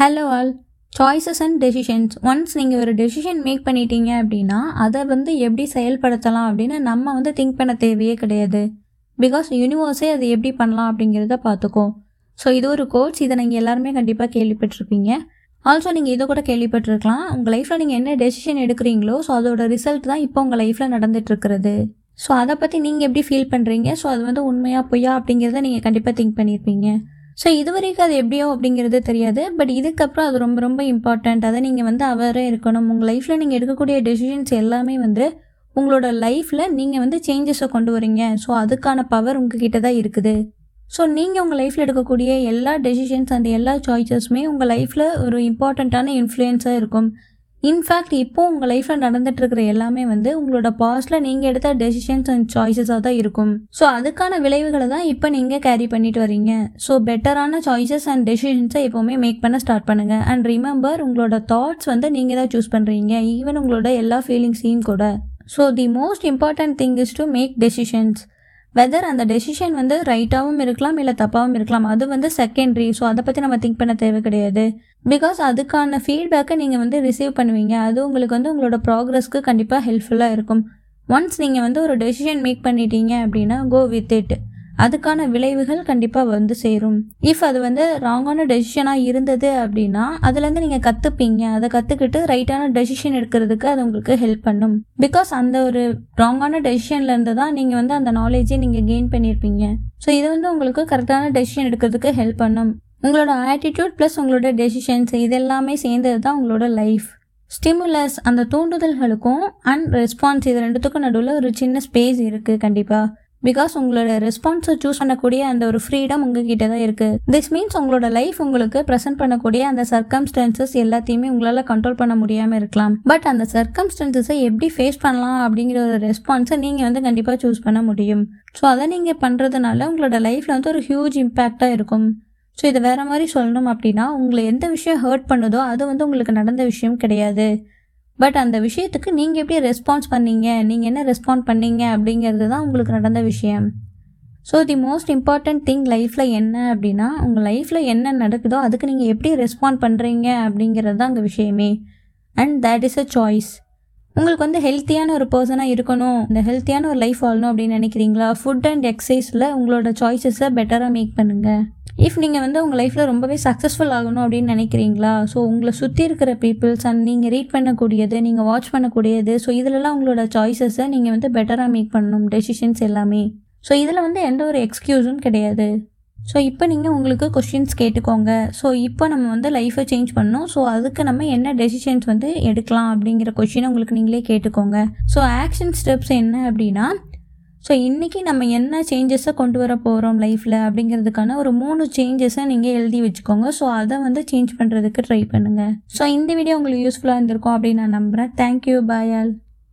Hello all choices and decisions once நீங்கள் ஒரு decision make பண்ணிட்டீங்க அப்படின்னா அதை வந்து எப்படி செயல்படுத்தலாம் அப்படின்னு நம்ம வந்து திங்க் பண்ண தேவையே கிடையாது. பிகாஸ் யூனிவர்ஸே அது எப்படி பண்ணலாம் அப்படிங்கிறத பார்த்துக்கோ. ஸோ இது ஒரு கோர்ஸ் இதை நீங்கள் எல்லாருமே கண்டிப்பாக கேள்விப்பட்டிருப்பீங்க. ஆல்சோ நீங்கள் இதை கூட கேள்விப்பட்டிருக்கலாம். உங்கள் லைஃப்பில் நீங்கள் என்ன டெசிஷன் எடுக்கிறீங்களோ ஸோ அதோட ரிசல்ட் தான் இப்போ உங்கள் லைஃப்பில் நடந்துகிட்ருக்கிறது ஸோ அதை பற்றி நீங்கள் எப்படி ஃபீல் பண்ணுறீங்க ஸோ அது வந்து உண்மையாக பொய்யா அப்படிங்கிறத நீங்கள் கண்டிப்பாக திங்க் பண்ணியிருப்பீங்க ஸோ இது வரைக்கும் அது எப்படியோ அப்படிங்கிறது தெரியாது. பட் இதுக்கப்புறம் அது ரொம்ப ரொம்ப இம்பார்ட்டண்ட் அதை நீங்கள் வந்து அவரே இருக்கணும். உங்கள் லைஃப்பில் நீங்கள் எடுக்கக்கூடிய டெசிஷன்ஸ் எல்லாமே வந்து உங்களோட லைஃப்பில் நீங்கள் வந்து சேஞ்சஸை கொண்டு வரீங்க ஸோ அதுக்கான பவர் உங்ககிட்ட தான் இருக்குது. ஸோ நீங்கள் உங்கள் லைஃப்பில் எடுக்கக்கூடிய எல்லா டெசிஷன்ஸ் அண்ட் எல்லா சாய்ஸஸுமே உங்கள் லைஃப்பில் ஒரு இம்பார்ட்டண்ட்டான இன்ஃப்ளூயன்ஸாக இருக்கும். இன்ஃபேக்ட் இப்போ உங்கள் லைஃப்பில் நடந்துட்டுருக்கிற எல்லாமே வந்து உங்களோட பாஸ்டில் நீங்கள் எடுத்த டெசிஷன்ஸ் அண்ட் சாய்ஸஸாக தான் இருக்கும். ஸோ அதுக்கான விளைவுகளை தான் இப்போ நீங்கள் கேரி பண்ணிட்டு வரீங்க. ஸோ பெட்டரான சாய்ஸஸ் அண்ட் டெசிஷன்ஸை எப்போவுமே மேக் பண்ண ஸ்டார்ட் பண்ணுங்கள் அண்ட் ரிமெம்பர் உங்களோட தாட்ஸ் வந்து நீங்கள் தான் சூஸ் பண்ணுறீங்க ஈவன் உங்களோட எல்லா ஃபீலிங்ஸையும் கூட. So the most important thing is to make decisions whether அந்த டெசிஷன் வந்து ரைட்டாகவும் இருக்கலாம் இல்லை தப்பாகவும் இருக்கலாம். அது வந்து செகண்ட்ரி ஸோ அதை பற்றி நம்ம திங்க் பண்ண தேவை கிடையாது. பிகாஸ் அதுக்கான ஃபீட்பேக்கை நீங்கள் வந்து ரிசீவ் பண்ணுவீங்க. அது உங்களுக்கு வந்து உங்களோட ப்ராக்ரஸ்க்கு கண்டிப்பாக ஹெல்ப்ஃபுல்லாக இருக்கும். ஒன்ஸ் நீங்கள் வந்து ஒரு டெசிஷன் மேக் பண்ணிட்டீங்க அப்படின்னா கோ வித் இட் அதுக்கான விளைவுகள் கண்டிப்பாக வந்து சேரும். இஃப் அது வந்து ராங்கான டெசிஷனாக இருந்தது அப்படின்னா அதுலேருந்து நீங்கள் கற்றுப்பீங்க அதை கற்றுக்கிட்டு ரைட்டான டெசிஷன் எடுக்கிறதுக்கு அது உங்களுக்கு ஹெல்ப் பண்ணும். பிகாஸ் அந்த ஒரு ராங்கான டெசிஷன்லேருந்து தான் நீங்கள் வந்து அந்த நாலேஜை நீங்கள் கெயின் பண்ணியிருப்பீங்க ஸோ இது வந்து உங்களுக்கு கரெக்டான டெசிஷன் எடுக்கிறதுக்கு ஹெல்ப் பண்ணும். உங்களோட ஆட்டிடியூட் ப்ளஸ் உங்களோட டெசிஷன்ஸ் இது எல்லாமே சேர்ந்தது தான் உங்களோட லைஃப் ஸ்டிமுலஸ் அந்த தூண்டுதல்களுக்கும் அண்ட் ரெஸ்பான்ஸ் இது ரெண்டுத்துக்கும் நடுவில் ஒரு சின்ன ஸ்பேஸ் இருக்குது கண்டிப்பாக பிகாஸ் உங்களோட ரெஸ்பான்ஸை சூஸ் பண்ணக்கூடிய அந்த ஒரு ஃப்ரீடம் உங்ககிட்ட தான் இருக்குது திஸ் மீன்ஸ் உங்களோட லைஃப் உங்களுக்கு ப்ரெசென்ட் பண்ணக்கூடிய அந்த சர்க்கம்ஸ்டன்சஸ் எல்லாத்தையுமே உங்களால் கண்ட்ரோல் பண்ண முடியாமல் இருக்கலாம். பட் அந்த சர்க்கம்ஸ்டன்சஸை எப்படி ஃபேஸ் பண்ணலாம் அப்படிங்கிற ஒரு ரெஸ்பான்ஸை நீங்கள் வந்து கண்டிப்பாக சூஸ் பண்ண முடியும். ஸோ அதை நீங்கள் பண்ணுறதுனால உங்களோட லைஃப்பில் வந்து ஒரு ஹியூஜ் இம்பேக்டாக இருக்கும். ஸோ இதை வேறு மாதிரி சொல்லணும் அப்படின்னா உங்களை எந்த விஷயம் ஹர்ட் பண்ணுதோ அது வந்து உங்களுக்கு நடந்த விஷயம் கிடையாது. பட் அந்த விஷயத்துக்கு நீங்கள் எப்படி ரெஸ்பான்ஸ் பண்ணீங்க? நீங்கள் என்ன ரெஸ்பாண்ட் பண்ணீங்க? அப்படிங்கிறது தான் உங்களுக்கு நடந்த விஷயம். So the most important thing லைஃப்பில் என்ன அப்படின்னா உங்கள் லைஃப்பில் என்ன நடக்குதோ அதுக்கு நீங்கள் எப்படி ரெஸ்பாண்ட் பண்ணுறீங்க அப்படிங்கிறது தான் அங்கே விஷயமே. And that is a choice உங்களுக்கு வந்து ஹெல்த்தியான ஒரு பர்சனாக இருக்கணும். இந்த ஹெல்த்தியான ஒரு லைஃப் வாழணும் அப்படின்னு நினைக்கிறீங்களா? ஃபுட் அண்ட் எக்ஸசைஸில் உங்களோட சாய்ஸஸை பெட்டராக மேக் பண்ணுங்கள் இஃப் நீங்கள் வந்து உங்கள் லைஃப்பில் ரொம்பவே சக்ஸஸ்ஃபுல் ஆகணும் அப்படின்னு நினைக்கிறீங்களா? ஸோ உங்களை சுற்றி இருக்கிற பீப்புள்ஸ் அண்ட் நீங்கள் ரீட் பண்ணக்கூடியது நீங்கள் வாட்ச் பண்ணக்கூடியது ஸோ இதிலலாம் உங்களோட சாய்ஸஸை நீங்கள் வந்து பெட்டராக மேக் பண்ணணும். டெசிஷன்ஸ் எல்லாமே. ஸோ இதில் வந்து எந்த ஒரு எக்ஸ்கியூஸும் கிடையாது. ஸோ இப்போ நீங்கள் உங்களுக்கு கொஷின்ஸ் கேட்டுக்கோங்க. ஸோ இப்போ நம்ம வந்து லைஃப்பை சேஞ்ச் பண்ணணும். ஸோ அதுக்கு நம்ம என்ன டெசிஷன்ஸ் வந்து எடுக்கலாம் அப்படிங்கிற கொஷினை உங்களுக்கு நீங்களே கேட்டுக்கோங்க. ஸோ ஆக்ஷன் ஸ்டெப்ஸ் என்ன அப்படின்னா ஸோ இன்றைக்கி நம்ம என்ன சேஞ்சஸை கொண்டு வர போகிறோம் லைஃப்பில் அப்படிங்கிறதுக்கான ஒரு மூணு சேஞ்சஸை நீங்கள் எழுதி வச்சுக்கோங்க. ஸோ அதை வந்து சேஞ்ச் பண்ணுறதுக்கு ட்ரை பண்ணுங்கள் ஸோ இந்த வீடியோ உங்களுக்கு யூஸ்ஃபுல்லாக இருந்திருக்கும் அப்படின்னு நான் நம்புகிறேன் தேங்க்யூ பாய் ஆல்